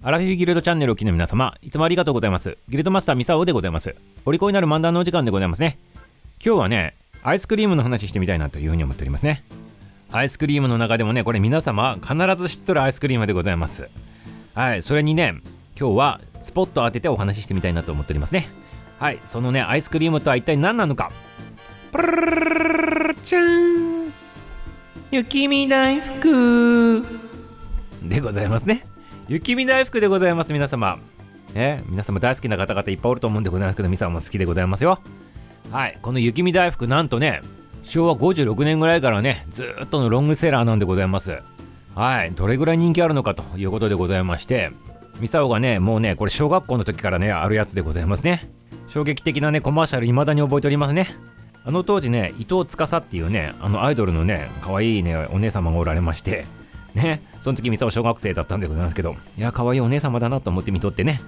アラフィフギルドチャンネルを機の皆様、いつもありがとうございます。ギルドマスターミサオでございます。お利口になる漫談のお時間でございますね。今日はね、アイスクリームの話してみたいなというふうに思っておりますね。アイスクリームの中でもね、これ皆様必ず知っとるアイスクリームでございます。はい、それにね、今日はスポット当ててお話ししてみたいなと思っておりますね。はい、そのね、アイスクリームとは一体何なのか。プルルルルルちゃん雪見大福でございますね。雪見大福でございます、皆様。ね、皆様大好きな方々いっぱいおると思うんでございますけど、皆様も好きでございますよ。はい、この雪見大福、なんとね、昭和56年ぐらいからね、ずっとのロングセラーなんでございます。はい、どれぐらい人気あるのかということでございまして、ミサオがね、もうね、これ小学校の時からね、あるやつでございますね。衝撃的なね、コマーシャル未だに覚えておりますね。あの当時ね、伊藤司っていうね、あのアイドルのね、可愛いね、お姉様がおられまして、ね、その時ミサオ小学生だったんでございますけど、いや、可愛いお姉様だなと思って見とってね、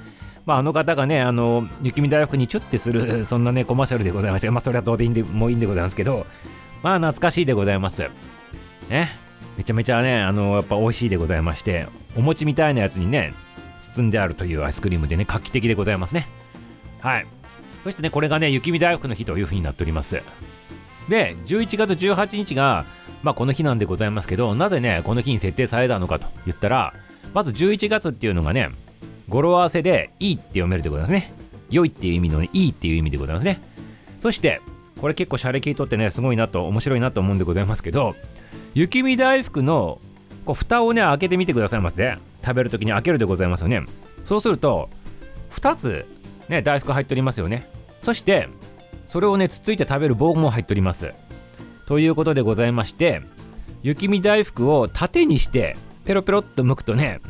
まあ、あの方がね、あの、雪見大福にチュッてする、そんなね、コマーシャルでございまして、まあ、それはどうでいいんで、もういいんでございますけど、まあ、懐かしいでございます。ね、めちゃめちゃね、あの、やっぱ美味しいでございまして、お餅みたいなやつにね、包んであるというアイスクリームでね、画期的でございますね。はい。そしてね、これがね、雪見大福の日というふうになっております。で、11月18日が、まあ、この日なんでございますけど、なぜね、この日に設定されたのかと言ったら、まず11月っていうのがね、語呂合わせで、いいって読めるでございますね。良いっていう意味の、いいっていう意味でございますね。そして、これ結構シャレキーとってね、すごいなと、面白いなと思うんでございますけど、雪見大福のこう蓋をね、開けてみてくださいませ。食べるときに開けるでございますよね。そうすると、2つ、ね、大福入っておりますよね。そして、それをね、つついて食べる棒も入っております。ということでございまして、雪見大福を縦にして、ペロペロっと剥くとね、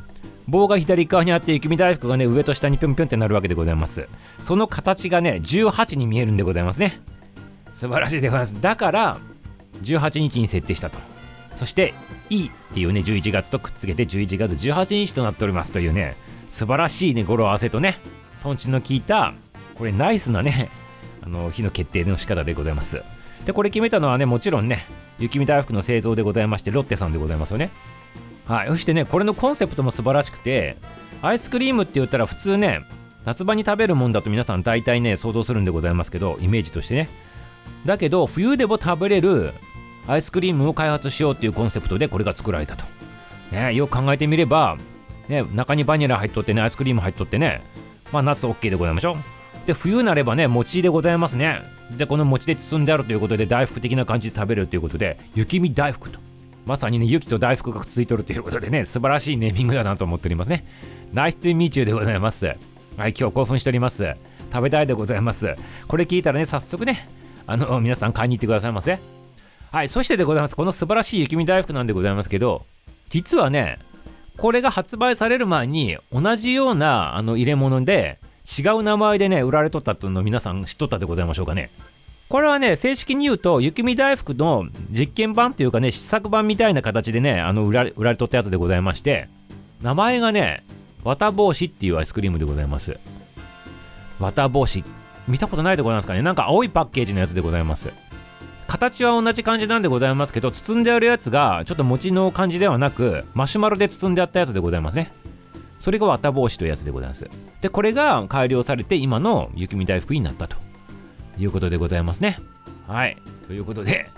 棒が左側にあって雪見大福がね上と下にぴょんぴょんってなるわけでございます。その形がね18に見えるんでございますね。素晴らしいでございます。だから18日に設定したと。そして「いい」っていうね11月とくっつけて11月18日となっておりますというね素晴らしいね語呂合わせとねトンチの効いたこれナイスなねあの日の決定の仕方でございます。でこれ決めたのはねもちろんね雪見大福の製造でございましてロッテさんでございますよね。はい、そしてねこれのコンセプトも素晴らしくてアイスクリームって言ったら普通ね夏場に食べるもんだと皆さん大体ね想像するんでございますけどイメージとしてね。だけど冬でも食べれるアイスクリームを開発しようっていうコンセプトでこれが作られたと、ね、よく考えてみれば、ね、中にバニラ入っとってねアイスクリーム入っとってね。まあ夏 OK でございましょう。で冬なればね餅でございますね。でこの餅で包んであるということで大福的な感じで食べるということで雪見大福と。まさにね雪と大福がくっついとるということでね素晴らしいネーミングだなと思っておりますね。ナイストゥミーチューでございます。はい今日興奮しております。食べたいでございます。これ聞いたらね早速ねあの皆さん買いに行ってくださいませ。はいそしてでございます。この素晴らしい雪見大福なんでございますけど実はねこれが発売される前に同じようなあの入れ物で違う名前でね売られとったっていうのを皆さん知っとったでございましょうかねこれはね、正式に言うと、雪見大福の実験版っていうかね、試作版みたいな形でね、あの売られ売られとったやつでございまして、名前がね、綿帽子っていうアイスクリームでございます。綿帽子。見たことないでございますかねなんか青いパッケージのやつでございます。形は同じ感じなんでございますけど、包んであるやつが、ちょっと餅の感じではなく、マシュマロで包んであったやつでございますね。それが綿帽子というやつでございます。で、これが改良されて、今の雪見大福になったと。いうことでございますね。はい。ということで、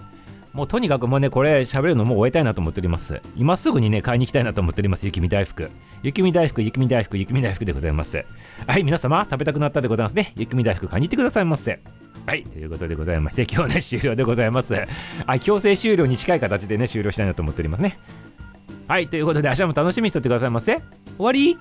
もうとにかくもうね、これ喋るのもう終えたいなと思っております。今すぐにね、買いに行きたいなと思っております。雪見大福。雪見大福、雪見大福、雪見大福でございます。はい、皆様、食べたくなったでございますね。雪見大福買いに行ってくださいませ。はい、ということでございまして、今日ね、終了でございます。はい、強制終了に近い形でね、終了したいなと思っておりますね。はい、ということで、明日も楽しみにしとってくださいませ。終わり